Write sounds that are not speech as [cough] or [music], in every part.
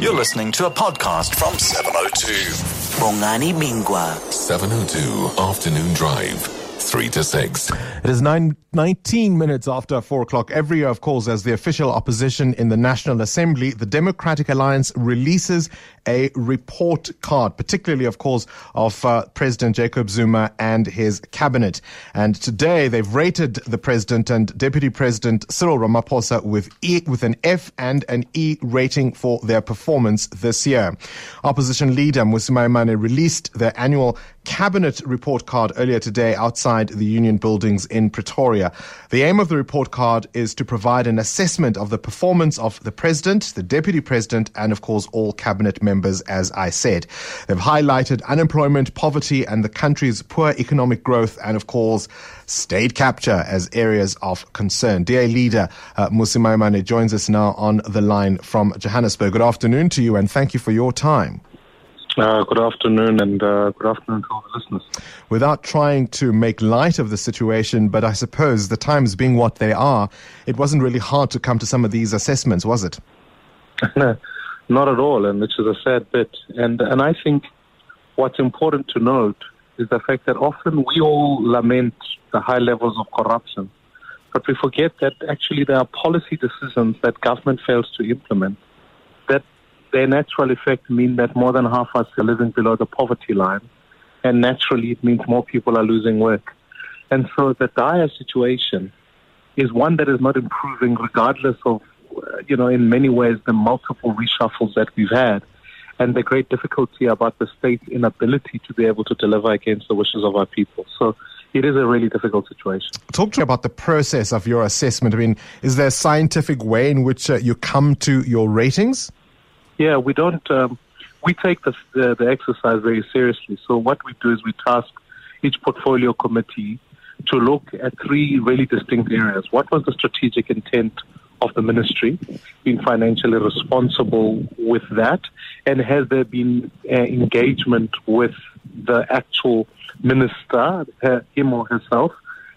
You're listening to a podcast from 702. Bongani Bingwa. 702 Afternoon Drive. 3 to 6. It is nine, 19 minutes after 4 o'clock. Every year, of course, as the official opposition in the National Assembly, the Democratic Alliance releases a report card, particularly, of course, of uh, President Jacob Zuma and his cabinet. And today they've rated the president and Deputy President Cyril Ramaphosa with E, with an F and an E rating for their performance this year. Opposition leader Mmusi Maimane released their annual cabinet report card earlier today outside the union buildings in Pretoria. The aim of the report card is to provide an assessment of the performance of the president, the deputy president, and of course all cabinet members, as I said. They've highlighted unemployment, poverty, and the country's poor economic growth, and of course state capture as areas of concern. DA leader uh, Mmusi Maimane joins us now on the line from Johannesburg. Good afternoon to you, and thank you for your time. Uh, good afternoon, and uh, good afternoon to all the listeners. Without trying to make light of the situation, but I suppose the times being what they are, it wasn't really hard to come to some of these assessments, was it? no, [laughs] not at all, and which is a sad bit. And and I think what's important to note is the fact that often we all lament the high levels of corruption, but we forget that actually there are policy decisions that government fails to implement that their natural effect mean that more than half us are living below the poverty line, and naturally it means more people are losing work. And so the dire situation is one that is not improving, regardless of, uh, you know, in many ways the multiple reshuffles that we've had, and the great difficulty about the state's inability to be able to deliver against the wishes of our people. So it is a really difficult situation. Talk to me about the process of your assessment. I mean, is there a scientific way in which uh, you come to your ratings? Yeah, we don't. Um, we take the, the, the exercise very seriously. So what we do is we task each portfolio committee to look at three really distinct areas. What was the strategic intent of the ministry, being financially responsible with that, and has there been uh, engagement with the actual minister, her, him or herself?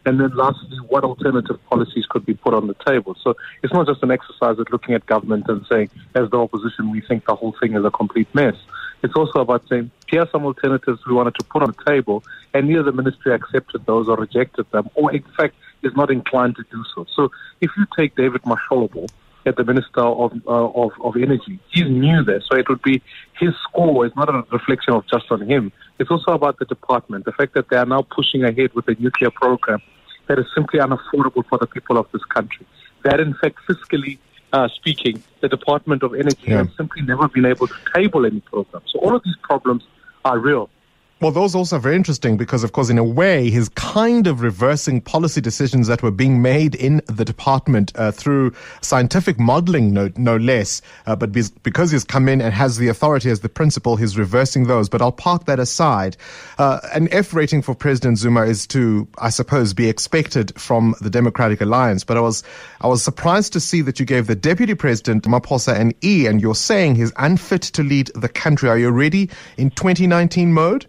And then lastly, what alternative policies could be put on the table? So it's not just an exercise of looking at government and saying, as the opposition, we think the whole thing is a complete mess. It's also about saying, here are some alternatives we wanted to put on the table, and neither the ministry accepted those or rejected them, or in fact is not inclined to do so. So if you take David Mahlobo, at the Minister of, uh, of, of Energy. He's new there, so it would be his score is not a reflection of just on him. It's also about the department, the fact that they are now pushing ahead with a nuclear program that is simply unaffordable for the people of this country. That, in fact, fiscally uh, speaking, the Department of Energy yeah. has simply never been able to table any program. So all of these problems are real. Well, those also are very interesting because, of course, in a way, he's kind of reversing policy decisions that were being made in the department uh, through scientific modeling, no, no less. Uh, but because he's come in and has the authority as the principal, he's reversing those. But I'll park that aside. Uh, an F rating for President Zuma is to, I suppose, be expected from the Democratic Alliance. But I was, I was surprised to see that you gave the Deputy President Maposa an E, and you're saying he's unfit to lead the country. Are you ready in 2019 mode?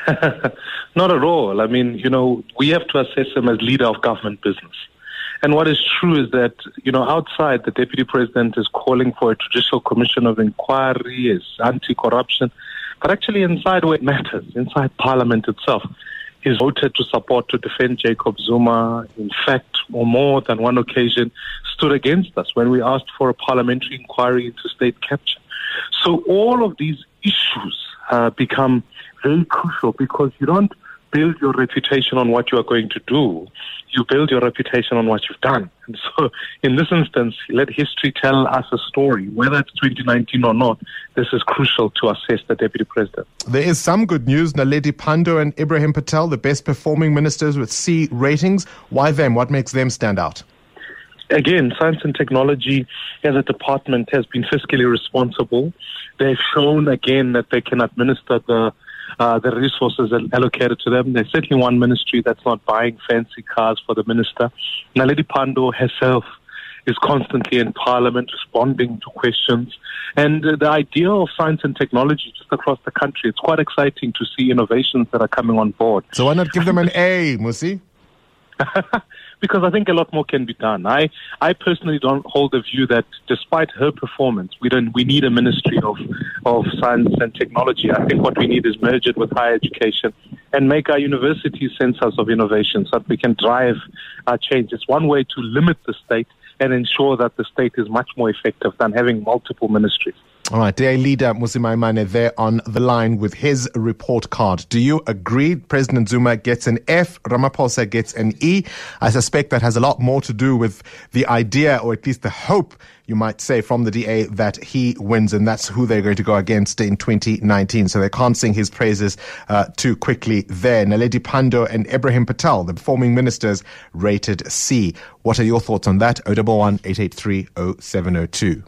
[laughs] Not at all. I mean, you know, we have to assess him as leader of government business. And what is true is that, you know, outside the deputy president is calling for a judicial commission of inquiry, is anti-corruption, but actually inside where it matters, inside parliament itself, he's voted to support to defend Jacob Zuma. In fact, on more than one occasion, stood against us when we asked for a parliamentary inquiry into state capture. So all of these issues uh, become very crucial because you don't build your reputation on what you are going to do. You build your reputation on what you've done. And so, [laughs] in this instance, let history tell us a story. Whether it's 2019 or not, this is crucial to assess the deputy president. There is some good news. Naledi Pandor and Ebrahim Patel, the best performing ministers with C ratings. Why them? What makes them stand out? Again, science and technology as a department has been fiscally responsible. They've shown again that they can administer the uh, the resources allocated to them. There's certainly one ministry that's not buying fancy cars for the minister. Naledi Pandor herself is constantly in parliament responding to questions. And uh, the idea of science and technology just across the country, it's quite exciting to see innovations that are coming on board. So why not give them an [laughs] A, Mmusi? [laughs] because I think a lot more can be done. I, I personally don't hold the view that despite her performance, we don't we need a ministry of of science and technology. I think what we need is merge it with higher education and make our universities centers of innovation so that we can drive our change. It's one way to limit the state and ensure that the state is much more effective than having multiple ministries. All right, DA leader Mmusi Maimane there on the line with his report card. Do you agree President Zuma gets an F, Ramaphosa gets an E? I suspect that has a lot more to do with the idea, or at least the hope, you might say, from the DA that he wins, and that's who they're going to go against in 2019. So they can't sing his praises uh, too quickly there. Naledi Pandor and Ebrahim Patel, the performing ministers, rated C. What are your thoughts on that? 011 883 0702.